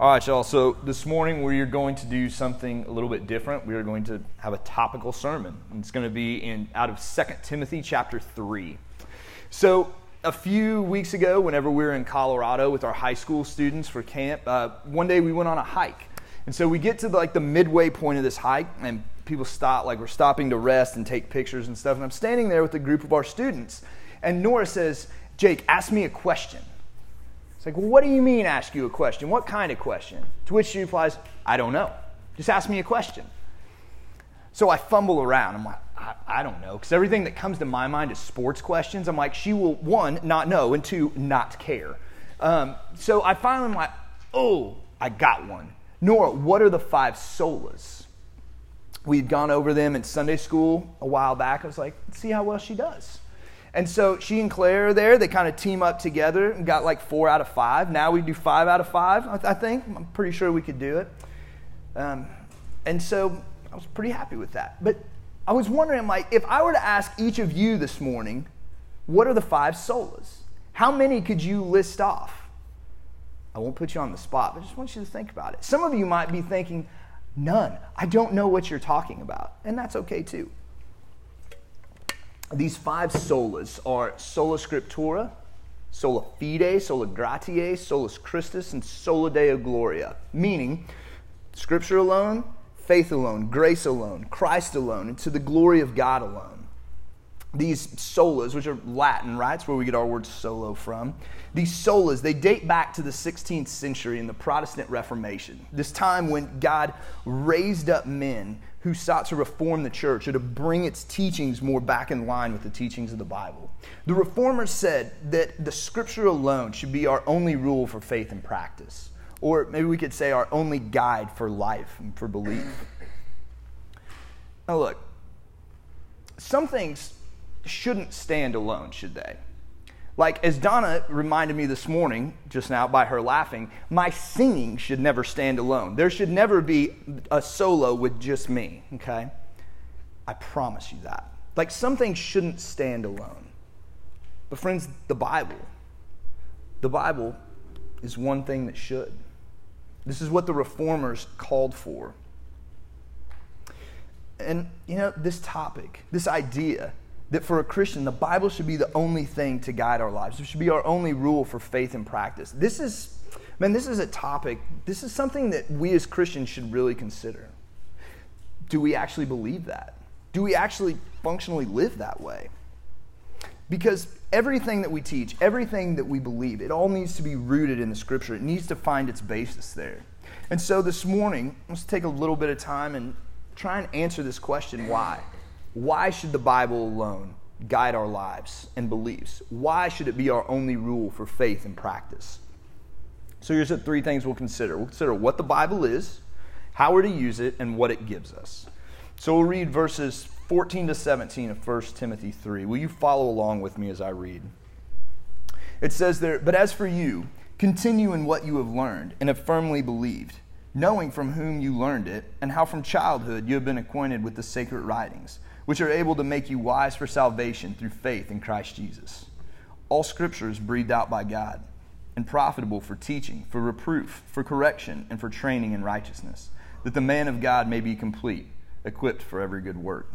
All right, y'all. So this morning we are going to do something a little bit different. We are going to have a topical sermon. And it's going to be in out of 2 Timothy chapter 3. So a few weeks ago, whenever we were in Colorado with our high school students for camp, uh, one day we went on a hike. And so we get to the, like the midway point of this hike, and people stop, like we're stopping to rest and take pictures and stuff. And I'm standing there with a group of our students, and Nora says, "Jake, ask me a question." It's like, well, what do you mean ask you a question? What kind of question? To which she replies, I don't know. Just ask me a question. So I fumble around. I'm like, I, I don't know. Because everything that comes to my mind is sports questions. I'm like, she will, one, not know, and two, not care. Um, so I finally am like, oh, I got one. Nora, what are the five solas? We'd gone over them in Sunday school a while back. I was like, see how well she does. And so she and Claire are there. They kind of team up together and got like four out of five. Now we do five out of five, I think. I'm pretty sure we could do it. Um, and so I was pretty happy with that. But I was wondering, like, if I were to ask each of you this morning, what are the five solas? How many could you list off? I won't put you on the spot, but I just want you to think about it. Some of you might be thinking, none. I don't know what you're talking about. And that's okay too. These five solas are sola scriptura, sola fide, sola gratia, solus Christus, and sola deo gloria, meaning scripture alone, faith alone, grace alone, Christ alone, and to the glory of God alone these solas, which are Latin, right? It's where we get our word solo from. These solas, they date back to the 16th century in the Protestant Reformation, this time when God raised up men who sought to reform the church or to bring its teachings more back in line with the teachings of the Bible. The reformers said that the scripture alone should be our only rule for faith and practice, or maybe we could say our only guide for life and for belief. Now, look, some things shouldn't stand alone, should they? Like, as Donna reminded me this morning, just now by her laughing, my singing should never stand alone. There should never be a solo with just me, okay? I promise you that. Like, some things shouldn't stand alone. But, friends, the Bible, the Bible is one thing that should. This is what the reformers called for. And, you know, this topic, this idea, that for a Christian, the Bible should be the only thing to guide our lives. It should be our only rule for faith and practice. This is, man, this is a topic, this is something that we as Christians should really consider. Do we actually believe that? Do we actually functionally live that way? Because everything that we teach, everything that we believe, it all needs to be rooted in the scripture. It needs to find its basis there. And so this morning, let's take a little bit of time and try and answer this question why? Why should the Bible alone guide our lives and beliefs? Why should it be our only rule for faith and practice? So here's the three things we'll consider. We'll consider what the Bible is, how we're to use it, and what it gives us. So we'll read verses 14 to 17 of 1 Timothy 3. Will you follow along with me as I read? It says there, But as for you, continue in what you have learned and have firmly believed, knowing from whom you learned it, and how from childhood you have been acquainted with the sacred writings which are able to make you wise for salvation through faith in Christ Jesus. All scripture is breathed out by God and profitable for teaching, for reproof, for correction, and for training in righteousness, that the man of God may be complete, equipped for every good work.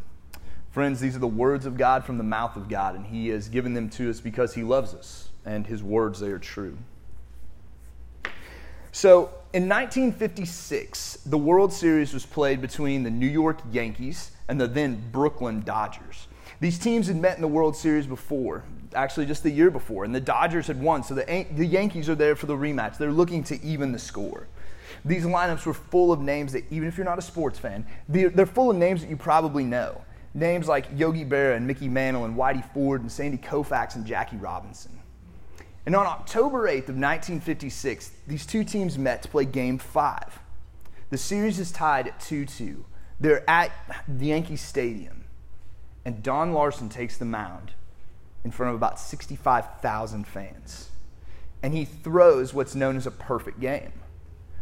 Friends, these are the words of God from the mouth of God, and He has given them to us because He loves us, and His words, they are true. So, in 1956, the World Series was played between the New York Yankees and the then Brooklyn Dodgers. These teams had met in the World Series before, actually just the year before, and the Dodgers had won, so the, the Yankees are there for the rematch. They're looking to even the score. These lineups were full of names that, even if you're not a sports fan, they're, they're full of names that you probably know. Names like Yogi Berra and Mickey Mantle and Whitey Ford and Sandy Koufax and Jackie Robinson. And on October 8th of 1956, these two teams met to play Game 5. The series is tied at 2 2. They're at the Yankee Stadium, and Don Larsen takes the mound in front of about 65,000 fans. And he throws what's known as a perfect game.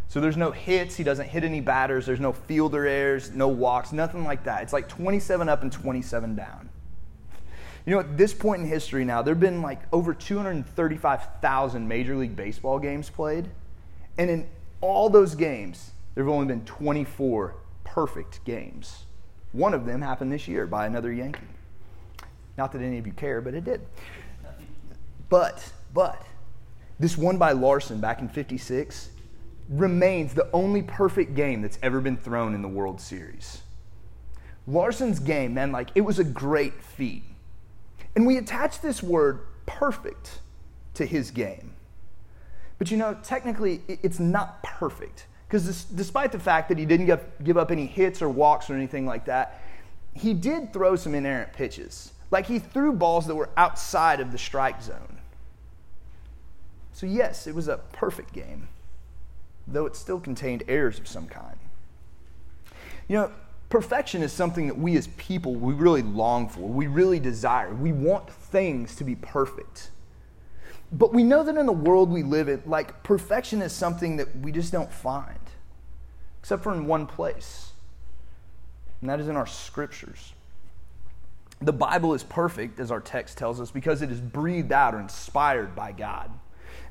So there's no hits, he doesn't hit any batters, there's no fielder errors, no walks, nothing like that. It's like 27 up and 27 down. You know, at this point in history now, there have been like over 235,000 Major League Baseball games played. And in all those games, there have only been 24 perfect games. One of them happened this year by another Yankee. Not that any of you care, but it did. But, but, this one by Larsen back in 56 remains the only perfect game that's ever been thrown in the World Series. Larsen's game, man, like it was a great feat. And we attach this word perfect to his game. But you know, technically, it's not perfect. Because despite the fact that he didn't give up any hits or walks or anything like that, he did throw some inerrant pitches. Like he threw balls that were outside of the strike zone. So, yes, it was a perfect game, though it still contained errors of some kind. You know, perfection is something that we as people, we really long for, we really desire. We want things to be perfect. But we know that in the world we live in, like perfection is something that we just don't find, except for in one place, and that is in our scriptures. The Bible is perfect, as our text tells us, because it is breathed out or inspired by God.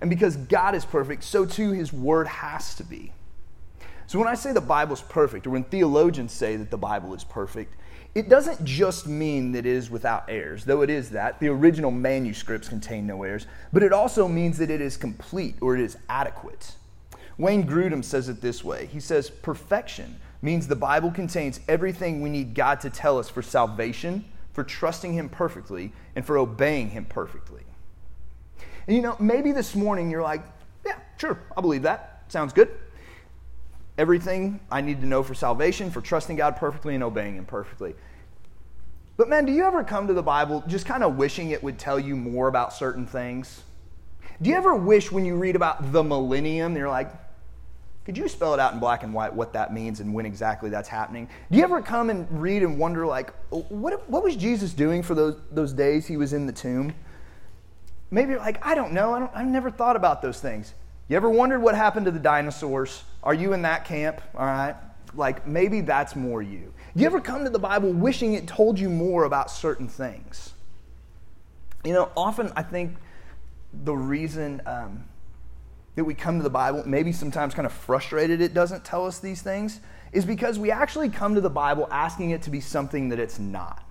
And because God is perfect, so too his word has to be. So when I say the Bible is perfect, or when theologians say that the Bible is perfect, it doesn't just mean that it is without errors, though it is that. The original manuscripts contain no errors, but it also means that it is complete or it is adequate. Wayne Grudem says it this way He says, Perfection means the Bible contains everything we need God to tell us for salvation, for trusting Him perfectly, and for obeying Him perfectly. And you know, maybe this morning you're like, yeah, sure, I believe that. Sounds good. Everything I need to know for salvation, for trusting God perfectly and obeying Him perfectly. But man, do you ever come to the Bible just kind of wishing it would tell you more about certain things? Do you ever wish when you read about the millennium, you're like, could you spell it out in black and white what that means and when exactly that's happening? Do you ever come and read and wonder, like, what, what was Jesus doing for those, those days he was in the tomb? Maybe like, I don't know. I don't, I've never thought about those things. You ever wondered what happened to the dinosaurs? Are you in that camp? All right. Like maybe that's more you. Do you ever come to the Bible wishing it told you more about certain things? You know, often I think the reason um, that we come to the Bible, maybe sometimes kind of frustrated it doesn't tell us these things, is because we actually come to the Bible asking it to be something that it's not.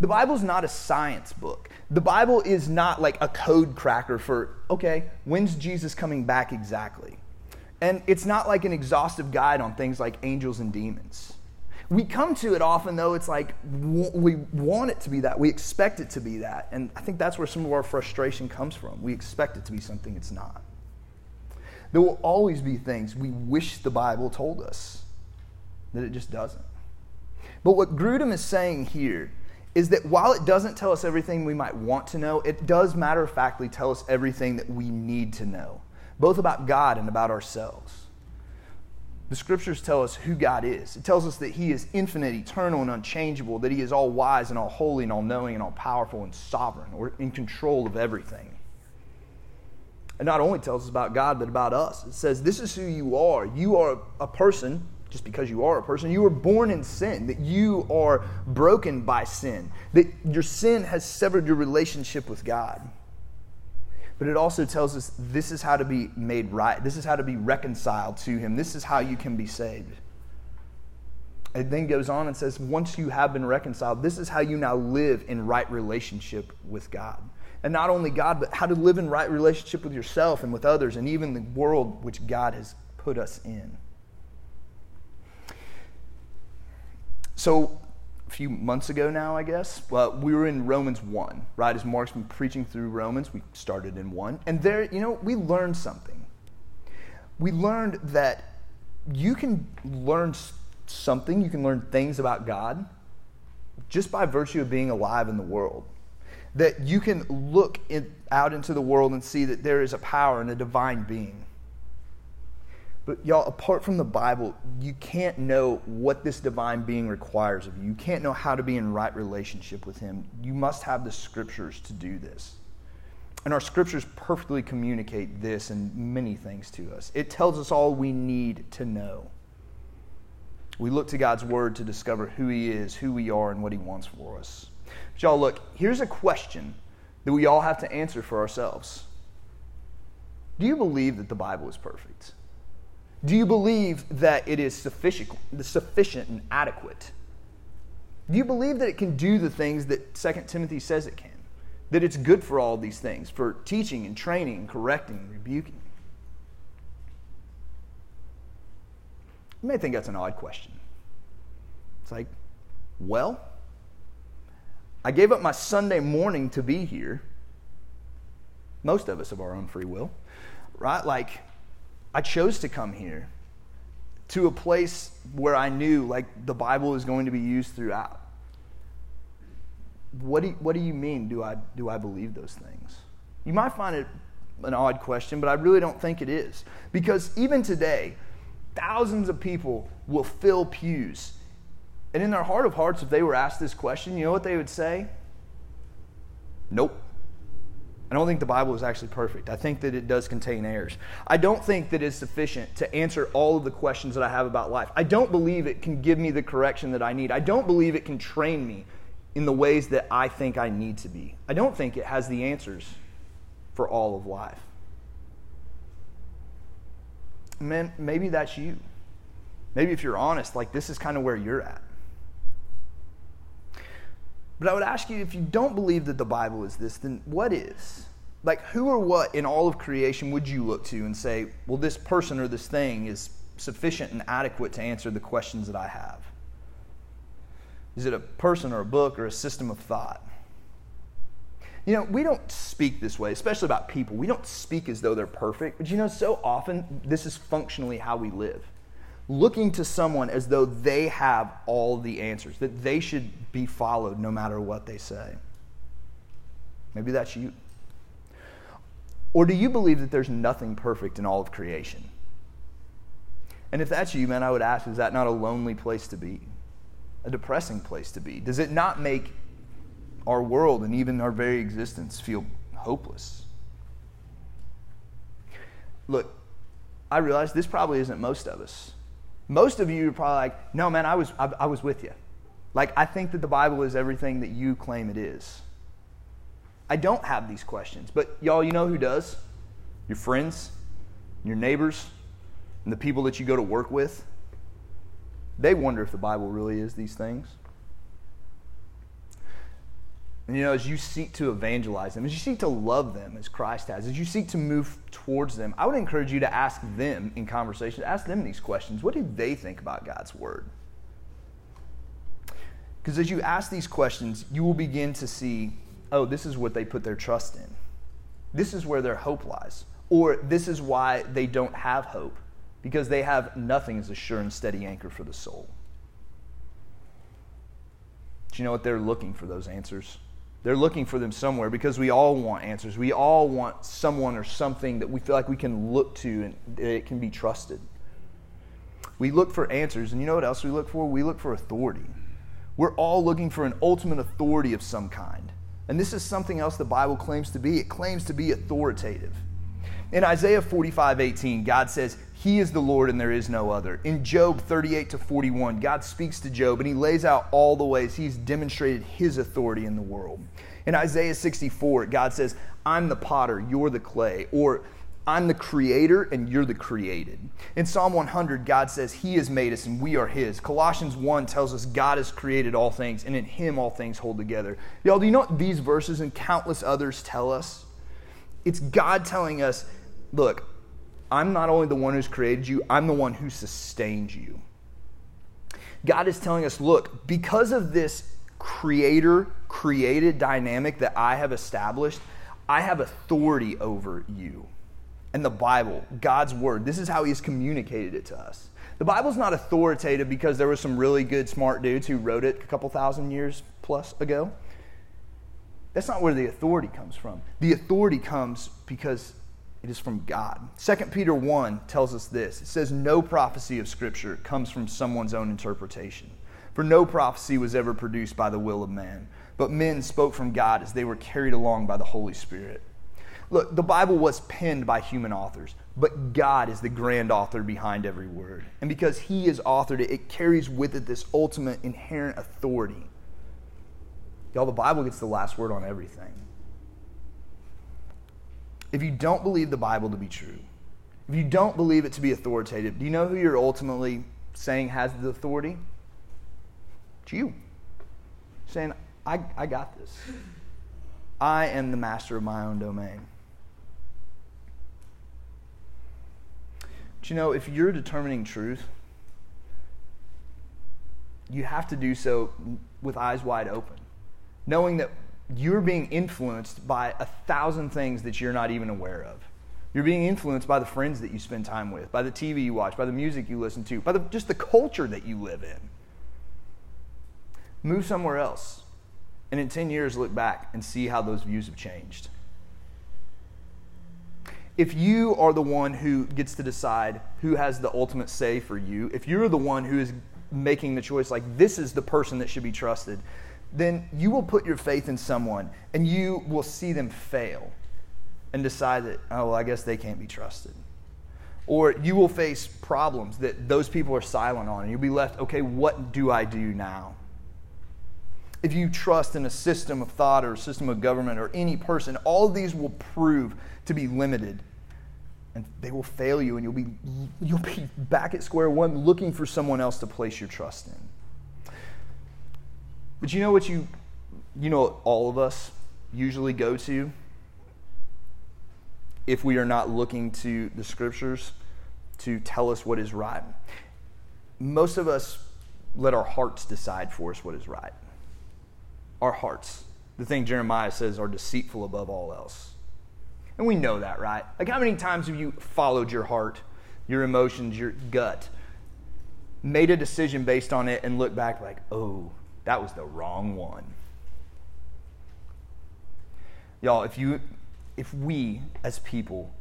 The Bible's not a science book. The Bible is not like a code cracker for, okay, when's Jesus coming back exactly? And it's not like an exhaustive guide on things like angels and demons. We come to it often, though, it's like we want it to be that. We expect it to be that. And I think that's where some of our frustration comes from. We expect it to be something it's not. There will always be things we wish the Bible told us that it just doesn't. But what Grudem is saying here is that while it doesn't tell us everything we might want to know, it does matter of factly tell us everything that we need to know, both about God and about ourselves. The scriptures tell us who God is. It tells us that He is infinite, eternal, and unchangeable, that He is all wise and all holy and all knowing and all powerful and sovereign, or in control of everything. It not only tells us about God, but about us. It says, This is who you are. You are a person just because you are a person. You were born in sin, that you are broken by sin, that your sin has severed your relationship with God. But it also tells us this is how to be made right. This is how to be reconciled to Him. This is how you can be saved. It then goes on and says, once you have been reconciled, this is how you now live in right relationship with God. And not only God, but how to live in right relationship with yourself and with others and even the world which God has put us in. So, a few months ago now, I guess, well, we were in Romans 1, right? As Mark's been preaching through Romans, we started in 1. And there, you know, we learned something. We learned that you can learn something, you can learn things about God just by virtue of being alive in the world. That you can look in, out into the world and see that there is a power and a divine being but y'all, apart from the Bible, you can't know what this divine being requires of you. You can't know how to be in right relationship with him. You must have the scriptures to do this. And our scriptures perfectly communicate this and many things to us. It tells us all we need to know. We look to God's word to discover who he is, who we are, and what he wants for us. Y'all, look, here's a question that we all have to answer for ourselves Do you believe that the Bible is perfect? Do you believe that it is sufficient, sufficient and adequate? Do you believe that it can do the things that 2 Timothy says it can? That it's good for all these things, for teaching and training and correcting and rebuking? You may think that's an odd question. It's like, well, I gave up my Sunday morning to be here. Most of us of our own free will, right? Like, I chose to come here to a place where I knew like the Bible is going to be used throughout. What do you, what do you mean? Do I do I believe those things? You might find it an odd question, but I really don't think it is because even today, thousands of people will fill pews, and in their heart of hearts, if they were asked this question, you know what they would say? Nope. I don't think the Bible is actually perfect. I think that it does contain errors. I don't think that it's sufficient to answer all of the questions that I have about life. I don't believe it can give me the correction that I need. I don't believe it can train me in the ways that I think I need to be. I don't think it has the answers for all of life. Man, maybe that's you. Maybe if you're honest, like this is kind of where you're at. But I would ask you if you don't believe that the Bible is this, then what is? Like, who or what in all of creation would you look to and say, well, this person or this thing is sufficient and adequate to answer the questions that I have? Is it a person or a book or a system of thought? You know, we don't speak this way, especially about people. We don't speak as though they're perfect. But you know, so often this is functionally how we live looking to someone as though they have all the answers, that they should be followed no matter what they say. Maybe that's you. Or do you believe that there's nothing perfect in all of creation? And if that's you, man, I would ask is that not a lonely place to be? A depressing place to be? Does it not make our world and even our very existence feel hopeless? Look, I realize this probably isn't most of us. Most of you are probably like, no, man, I was, I, I was with you. Like, I think that the Bible is everything that you claim it is. I don't have these questions, but y'all, you know who does? Your friends, your neighbors, and the people that you go to work with. They wonder if the Bible really is these things. And you know, as you seek to evangelize them, as you seek to love them as Christ has, as you seek to move towards them, I would encourage you to ask them in conversation, ask them these questions. What do they think about God's word? Because as you ask these questions, you will begin to see, oh, this is what they put their trust in. This is where their hope lies. Or this is why they don't have hope, because they have nothing as a sure and steady anchor for the soul. Do you know what they're looking for those answers? They're looking for them somewhere because we all want answers. We all want someone or something that we feel like we can look to and it can be trusted. We look for answers, and you know what else we look for? We look for authority. We're all looking for an ultimate authority of some kind. And this is something else the Bible claims to be. It claims to be authoritative. In Isaiah 45 18, God says, he is the Lord and there is no other. In Job 38 to 41, God speaks to Job and he lays out all the ways he's demonstrated his authority in the world. In Isaiah 64, God says, I'm the potter, you're the clay. Or, I'm the creator and you're the created. In Psalm 100, God says he has made us and we are his. Colossians 1 tells us God has created all things and in him all things hold together. Y'all, do you know what these verses and countless others tell us? It's God telling us, look, I'm not only the one who's created you, I'm the one who sustains you. God is telling us look, because of this creator created dynamic that I have established, I have authority over you. And the Bible, God's word, this is how He has communicated it to us. The Bible's not authoritative because there were some really good, smart dudes who wrote it a couple thousand years plus ago. That's not where the authority comes from. The authority comes because it is from God. 2 Peter 1 tells us this it says, No prophecy of Scripture comes from someone's own interpretation. For no prophecy was ever produced by the will of man, but men spoke from God as they were carried along by the Holy Spirit. Look, the Bible was penned by human authors, but God is the grand author behind every word. And because He has authored it, it carries with it this ultimate inherent authority. Y'all, the Bible gets the last word on everything if you don't believe the Bible to be true, if you don't believe it to be authoritative, do you know who you're ultimately saying has the authority? It's you. Saying, I, I got this. I am the master of my own domain. But you know, if you're determining truth, you have to do so with eyes wide open, knowing that you're being influenced by a thousand things that you're not even aware of. You're being influenced by the friends that you spend time with, by the TV you watch, by the music you listen to, by the, just the culture that you live in. Move somewhere else. And in 10 years, look back and see how those views have changed. If you are the one who gets to decide who has the ultimate say for you, if you're the one who is making the choice, like this is the person that should be trusted, then you will put your faith in someone and you will see them fail and decide that, oh, well, I guess they can't be trusted. Or you will face problems that those people are silent on, and you'll be left, okay, what do I do now? If you trust in a system of thought or a system of government or any person, all of these will prove to be limited. And they will fail you, and you'll be, you'll be back at square one looking for someone else to place your trust in. But you know what you, you know, all of us usually go to if we are not looking to the scriptures to tell us what is right. Most of us let our hearts decide for us what is right. Our hearts, the thing Jeremiah says, are deceitful above all else. And we know that, right? Like, how many times have you followed your heart, your emotions, your gut, made a decision based on it, and looked back like, oh, that was the wrong one? Y'all, if you if we as people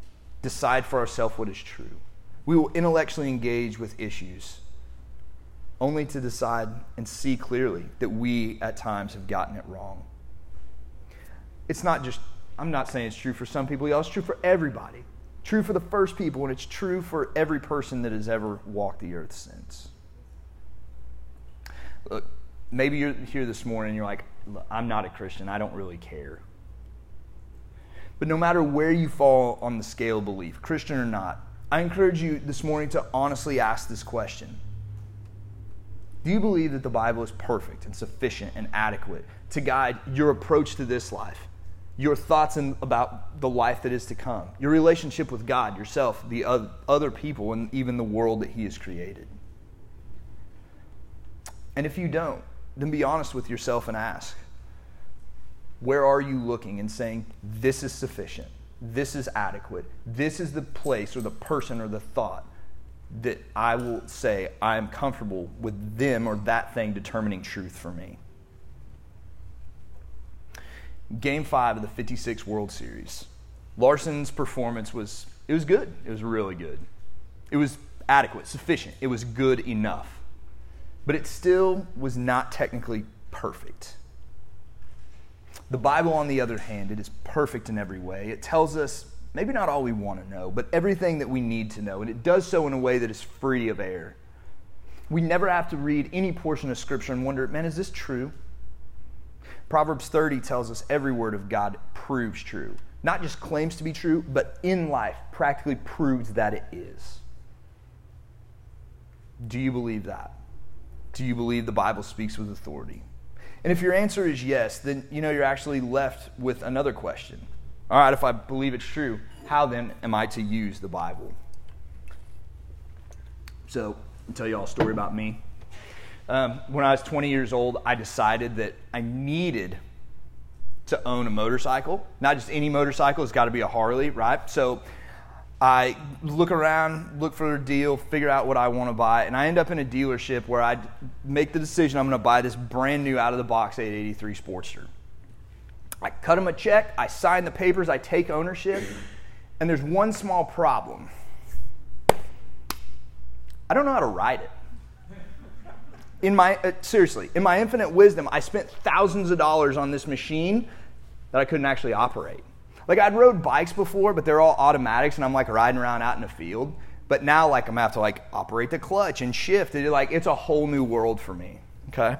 decide for ourselves what is true. We will intellectually engage with issues only to decide and see clearly that we at times have gotten it wrong. It's not just, I'm not saying it's true for some people, y'all, it's true for everybody. True for the first people, and it's true for every person that has ever walked the earth since. Look, maybe you're here this morning and you're like, I'm not a Christian, I don't really care. But no matter where you fall on the scale of belief, Christian or not, I encourage you this morning to honestly ask this question Do you believe that the Bible is perfect and sufficient and adequate to guide your approach to this life, your thoughts in, about the life that is to come, your relationship with God, yourself, the other people, and even the world that He has created? And if you don't, then be honest with yourself and ask where are you looking and saying, this is sufficient, this is adequate, this is the place or the person or the thought that I will say I am comfortable with them or that thing determining truth for me? Game five of the 56 World Series. Larsen's performance was it was good. It was really good. It was adequate, sufficient. It was good enough. But it still was not technically perfect. The Bible, on the other hand, it is perfect in every way. It tells us maybe not all we want to know, but everything that we need to know. And it does so in a way that is free of error. We never have to read any portion of Scripture and wonder, man, is this true? Proverbs 30 tells us every word of God proves true. Not just claims to be true, but in life practically proves that it is. Do you believe that? Do you believe the Bible speaks with authority? And if your answer is yes, then you know you're actually left with another question. All right, if I believe it's true, how then am I to use the Bible? So, I'll tell you all a story about me. Um, when I was 20 years old, I decided that I needed to own a motorcycle. Not just any motorcycle, it's got to be a Harley, right? So I look around, look for a deal, figure out what I want to buy, and I end up in a dealership where I make the decision I'm going to buy this brand new out of the box 883 Sportster. I cut them a check, I sign the papers, I take ownership, and there's one small problem. I don't know how to ride it. In my uh, seriously, in my infinite wisdom, I spent thousands of dollars on this machine that I couldn't actually operate. Like I'd rode bikes before, but they're all automatics, and I'm like riding around out in the field. But now, like I'm gonna have to like operate the clutch and shift. It like it's a whole new world for me. Okay.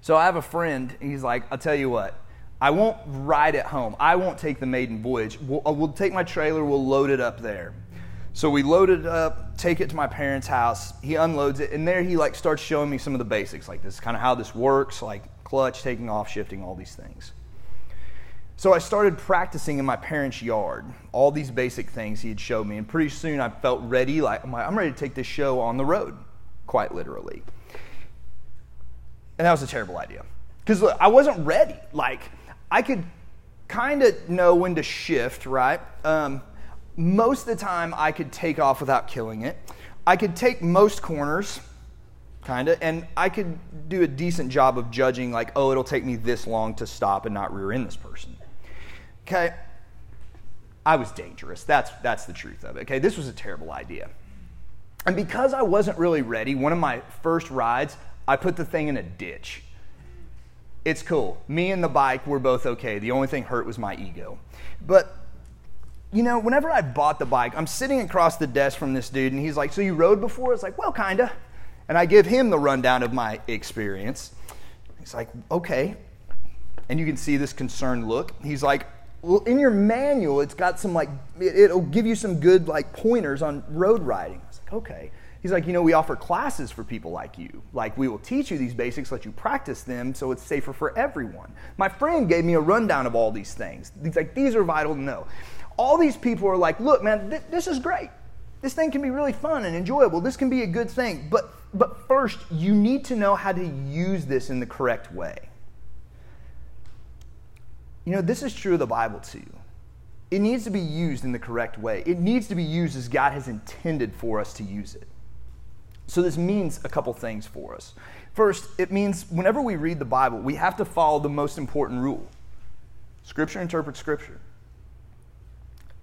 So I have a friend. He's like, I'll tell you what. I won't ride it home. I won't take the maiden voyage. We'll, uh, we'll take my trailer. We'll load it up there. So we load it up, take it to my parents' house. He unloads it, and there he like starts showing me some of the basics, like this is kind of how this works, like clutch, taking off, shifting, all these things. So I started practicing in my parents' yard, all these basic things he had showed me, and pretty soon I felt ready, like I'm, like, I'm ready to take this show on the road, quite literally. And that was a terrible idea. Because I wasn't ready. Like, I could kind of know when to shift, right? Um, most of the time, I could take off without killing it. I could take most corners, kind of, and I could do a decent job of judging, like, oh, it'll take me this long to stop and not rear end this person. Okay? I was dangerous. That's, that's the truth of it. Okay? This was a terrible idea. And because I wasn't really ready, one of my first rides, I put the thing in a ditch. It's cool. Me and the bike were both okay. The only thing hurt was my ego. But, you know, whenever I bought the bike, I'm sitting across the desk from this dude, and he's like, So you rode before? It's like, Well, kinda. And I give him the rundown of my experience. He's like, Okay. And you can see this concerned look. He's like, in your manual, it's got some like, it'll give you some good like pointers on road riding. I was like, okay. He's like, you know, we offer classes for people like you. Like, we will teach you these basics, let you practice them so it's safer for everyone. My friend gave me a rundown of all these things. He's like, these are vital to know. All these people are like, look, man, th- this is great. This thing can be really fun and enjoyable. This can be a good thing. But, but first, you need to know how to use this in the correct way. You know, this is true of the Bible too. It needs to be used in the correct way. It needs to be used as God has intended for us to use it. So, this means a couple things for us. First, it means whenever we read the Bible, we have to follow the most important rule Scripture interprets Scripture.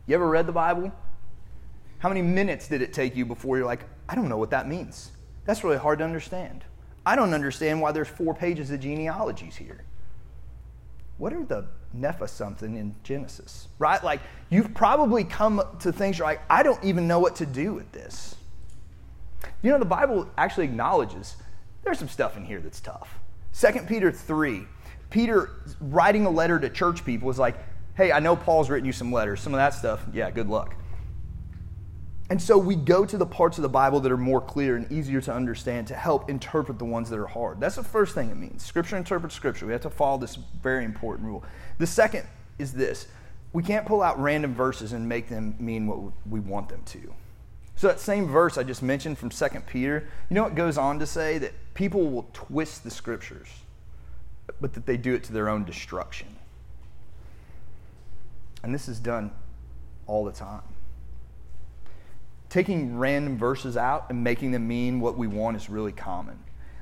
You ever read the Bible? How many minutes did it take you before you're like, I don't know what that means? That's really hard to understand. I don't understand why there's four pages of genealogies here. What are the Nepha something in Genesis, right? Like you've probably come to things you're like, I don't even know what to do with this. You know, the Bible actually acknowledges there's some stuff in here that's tough. 2 Peter 3, Peter writing a letter to church people is like, hey, I know Paul's written you some letters. Some of that stuff, yeah, good luck. And so we go to the parts of the Bible that are more clear and easier to understand to help interpret the ones that are hard. That's the first thing it means. Scripture interprets Scripture. We have to follow this very important rule. The second is this we can't pull out random verses and make them mean what we want them to. So, that same verse I just mentioned from 2 Peter, you know, it goes on to say that people will twist the Scriptures, but that they do it to their own destruction. And this is done all the time taking random verses out and making them mean what we want is really common.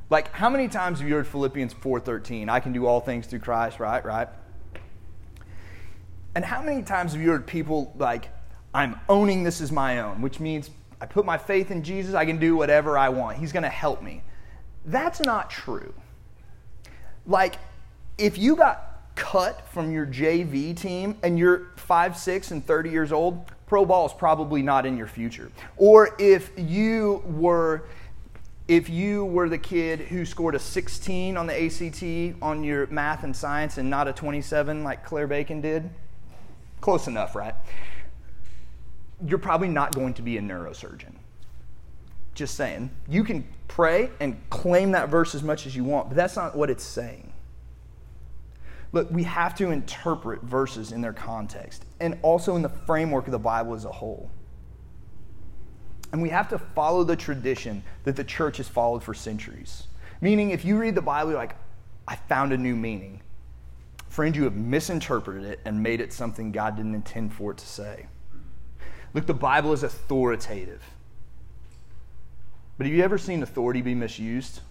Like, how many times have you heard Philippians 4.13? I can do all things through Christ, right? Right? And how many times have you heard people like, I'm owning this as my own, which means I put my faith in Jesus, I can do whatever I want. He's going to help me. That's not true. Like, if you got cut from your JV team and you're 5, 6, and 30 years old, pro ball is probably not in your future. Or if you were if you were the kid who scored a 16 on the ACT on your math and science and not a 27 like Claire Bacon did, close enough, right? You're probably not going to be a neurosurgeon. Just saying. You can pray and claim that verse as much as you want, but that's not what it's saying. Look, we have to interpret verses in their context and also in the framework of the Bible as a whole. And we have to follow the tradition that the church has followed for centuries. Meaning, if you read the Bible, you're like, I found a new meaning. Friend, you have misinterpreted it and made it something God didn't intend for it to say. Look, the Bible is authoritative. But have you ever seen authority be misused?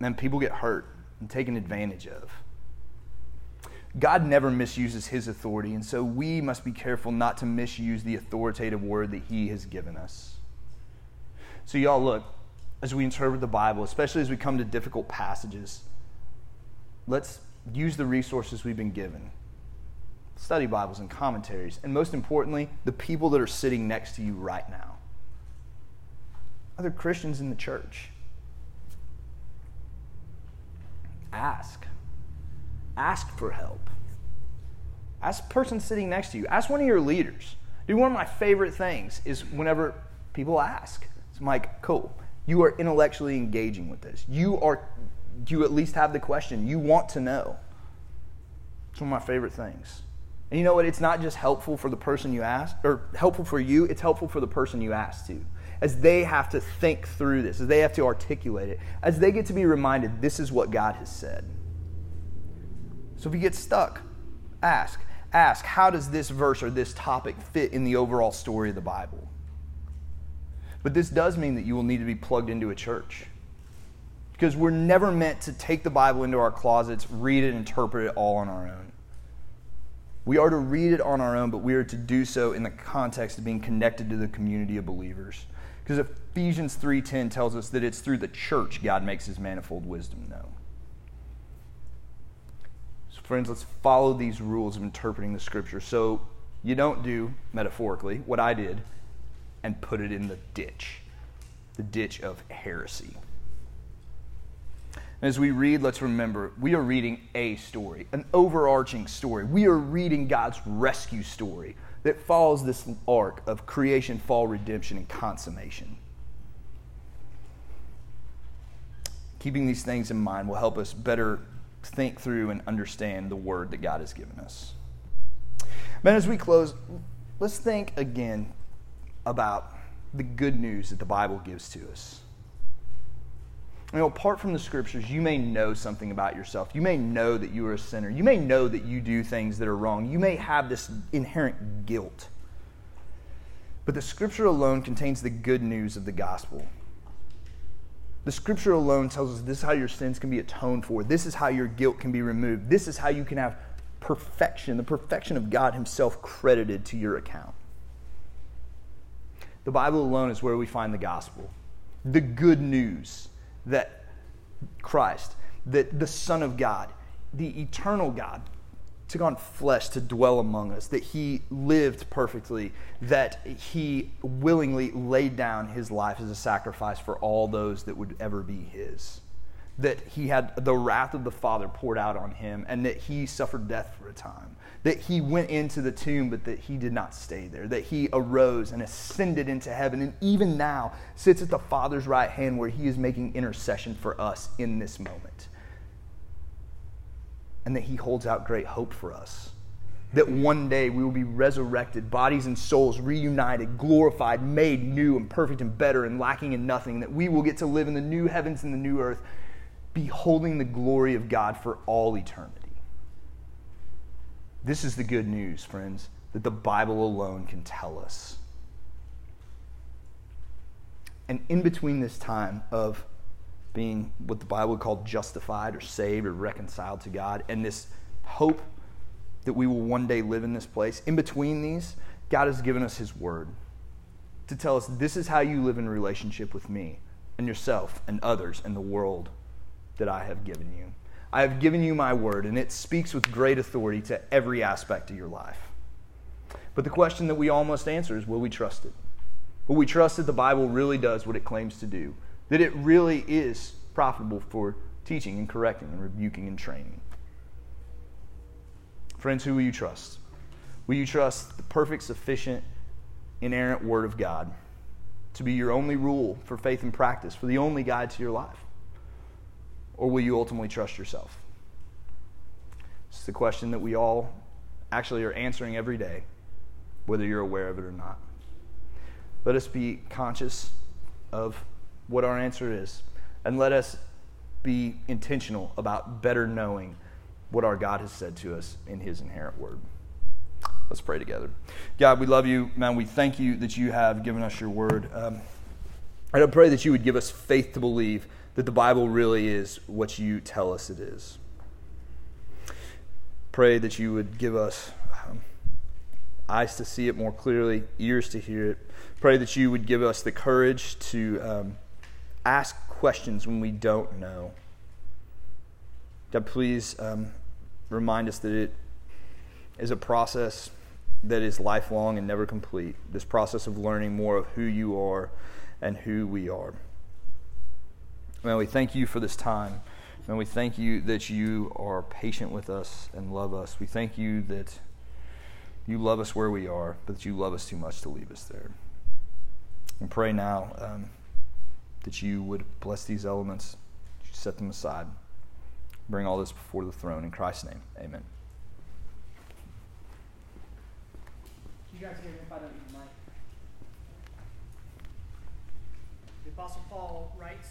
And people get hurt and taken advantage of. God never misuses his authority, and so we must be careful not to misuse the authoritative word that he has given us. So, y'all, look, as we interpret the Bible, especially as we come to difficult passages, let's use the resources we've been given study Bibles and commentaries, and most importantly, the people that are sitting next to you right now. Other Christians in the church. Ask. Ask for help. Ask the person sitting next to you. Ask one of your leaders. Dude, one of my favorite things is whenever people ask, it's like, cool, you are intellectually engaging with this. You are, you at least have the question. You want to know. It's one of my favorite things. And you know what? It's not just helpful for the person you ask, or helpful for you, it's helpful for the person you ask to. As they have to think through this, as they have to articulate it, as they get to be reminded this is what God has said. So if you get stuck, ask. Ask, how does this verse or this topic fit in the overall story of the Bible? But this does mean that you will need to be plugged into a church. Because we're never meant to take the Bible into our closets, read it, interpret it all on our own. We are to read it on our own, but we are to do so in the context of being connected to the community of believers. Because Ephesians 3:10 tells us that it's through the church God makes his manifold wisdom known. Friends, let's follow these rules of interpreting the scripture. So you don't do metaphorically what I did and put it in the ditch, the ditch of heresy. As we read, let's remember we are reading a story, an overarching story. We are reading God's rescue story that follows this arc of creation, fall, redemption, and consummation. Keeping these things in mind will help us better think through and understand the word that God has given us. Man, as we close, let's think again about the good news that the Bible gives to us. You know, apart from the scriptures, you may know something about yourself. You may know that you are a sinner. You may know that you do things that are wrong. You may have this inherent guilt. But the scripture alone contains the good news of the gospel. The scripture alone tells us this is how your sins can be atoned for. This is how your guilt can be removed. This is how you can have perfection, the perfection of God Himself credited to your account. The Bible alone is where we find the gospel, the good news that Christ, that the Son of God, the eternal God, took on flesh to dwell among us, that he lived perfectly, that he willingly laid down his life as a sacrifice for all those that would ever be his that he had the wrath of the Father poured out on him, and that he suffered death for a time. That he went into the tomb, but that he did not stay there. That he arose and ascended into heaven, and even now sits at the Father's right hand where he is making intercession for us in this moment. And that he holds out great hope for us. That one day we will be resurrected, bodies and souls reunited, glorified, made new and perfect and better and lacking in nothing. That we will get to live in the new heavens and the new earth beholding the glory of God for all eternity. This is the good news, friends, that the Bible alone can tell us. And in between this time of being what the Bible would call justified or saved or reconciled to God, and this hope that we will one day live in this place, in between these, God has given us His Word to tell us this is how you live in relationship with me and yourself and others and the world that I have given you. I have given you my word, and it speaks with great authority to every aspect of your life. But the question that we all must answer is will we trust it? Will we trust that the Bible really does what it claims to do? That it really is profitable for teaching and correcting and rebuking and training? Friends, who will you trust? Will you trust the perfect, sufficient, inerrant Word of God to be your only rule for faith and practice, for the only guide to your life? Or will you ultimately trust yourself? It's the question that we all actually are answering every day, whether you're aware of it or not. Let us be conscious of what our answer is, and let us be intentional about better knowing what our God has said to us in His inerrant word. Let's pray together. God, we love you. Man, we thank you that you have given us your word. Um, and I pray that you would give us faith to believe that the Bible really is what you tell us it is. Pray that you would give us um, eyes to see it more clearly, ears to hear it. Pray that you would give us the courage to um, ask questions when we don't know. God, please um, remind us that it is a process that is lifelong and never complete. This process of learning more of who you are and who we are. Man, we thank you for this time. Man, we thank you that you are patient with us and love us. We thank you that You love us where we are, but that you love us too much to leave us there. And pray now um, that you would bless these elements, set them aside, bring all this before the throne. In Christ's name, amen. You guys hear me if I don't use the mic? The Apostle Paul writes